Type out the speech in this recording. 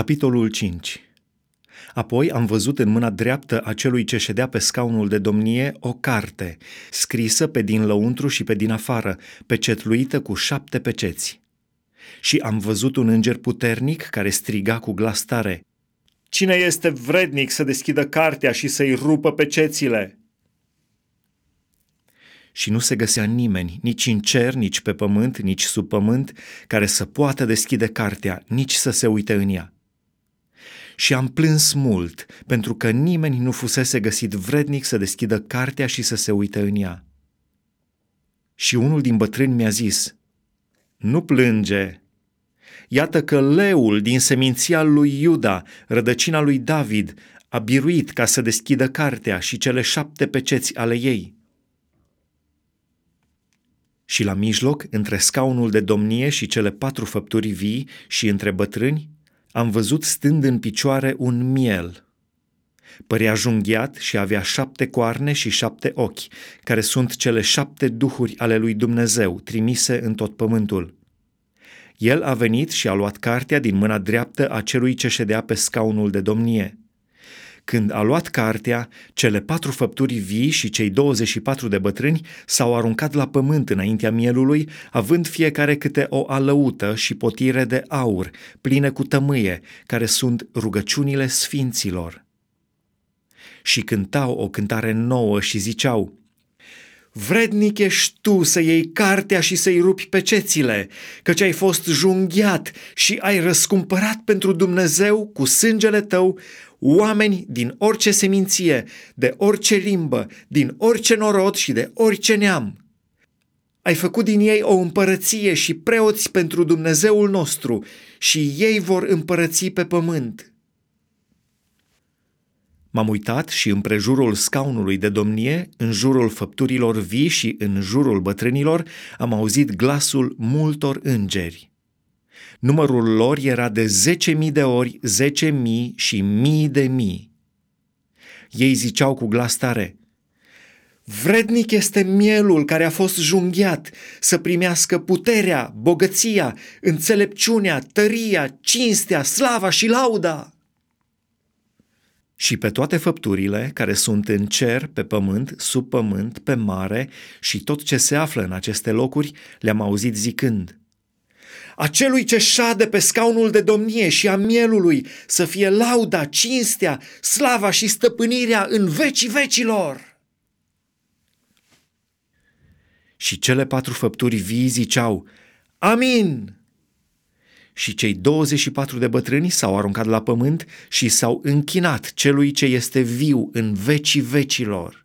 Capitolul 5 Apoi am văzut în mâna dreaptă a celui ce ședea pe scaunul de domnie o carte, scrisă pe din lăuntru și pe din afară, pecetluită cu șapte peceți. Și am văzut un înger puternic care striga cu glas tare, Cine este vrednic să deschidă cartea și să-i rupă pecețile? și nu se găsea nimeni, nici în cer, nici pe pământ, nici sub pământ, care să poată deschide cartea, nici să se uite în ea. Și am plâns mult, pentru că nimeni nu fusese găsit vrednic să deschidă cartea și să se uite în ea. Și unul din bătrâni mi-a zis, Nu plânge! Iată că leul din seminția lui Iuda, rădăcina lui David, a biruit ca să deschidă cartea și cele șapte peceți ale ei și la mijloc, între scaunul de domnie și cele patru făpturi vii și între bătrâni, am văzut stând în picioare un miel. Părea junghiat și avea șapte coarne și șapte ochi, care sunt cele șapte duhuri ale lui Dumnezeu, trimise în tot pământul. El a venit și a luat cartea din mâna dreaptă a celui ce ședea pe scaunul de domnie. Când a luat cartea, cele patru făpturi vii și cei 24 de bătrâni s-au aruncat la pământ înaintea mielului, având fiecare câte o alăută și potire de aur, pline cu tămâie, care sunt rugăciunile sfinților. Și cântau o cântare nouă și ziceau, Vrednic ești tu să iei cartea și să-i rupi pecețile, căci ai fost junghiat și ai răscumpărat pentru Dumnezeu cu sângele tău oameni din orice seminție, de orice limbă, din orice norod și de orice neam. Ai făcut din ei o împărăție și preoți pentru Dumnezeul nostru și ei vor împărăți pe pământ. M-am uitat și în prejurul scaunului de domnie, în jurul făpturilor vii și în jurul bătrânilor, am auzit glasul multor îngeri. Numărul lor era de zece mii de ori zece mii și mii de mii. Ei ziceau cu glas tare, Vrednic este mielul care a fost junghiat să primească puterea, bogăția, înțelepciunea, tăria, cinstea, slava și lauda și pe toate făpturile care sunt în cer, pe pământ, sub pământ, pe mare și tot ce se află în aceste locuri, le-am auzit zicând, Acelui ce șade pe scaunul de domnie și a mielului să fie lauda, cinstea, slava și stăpânirea în vecii vecilor. Și cele patru făpturi vii ziceau, Amin! Și cei 24 de bătrâni s-au aruncat la pământ și s-au închinat celui ce este viu în vecii vecilor.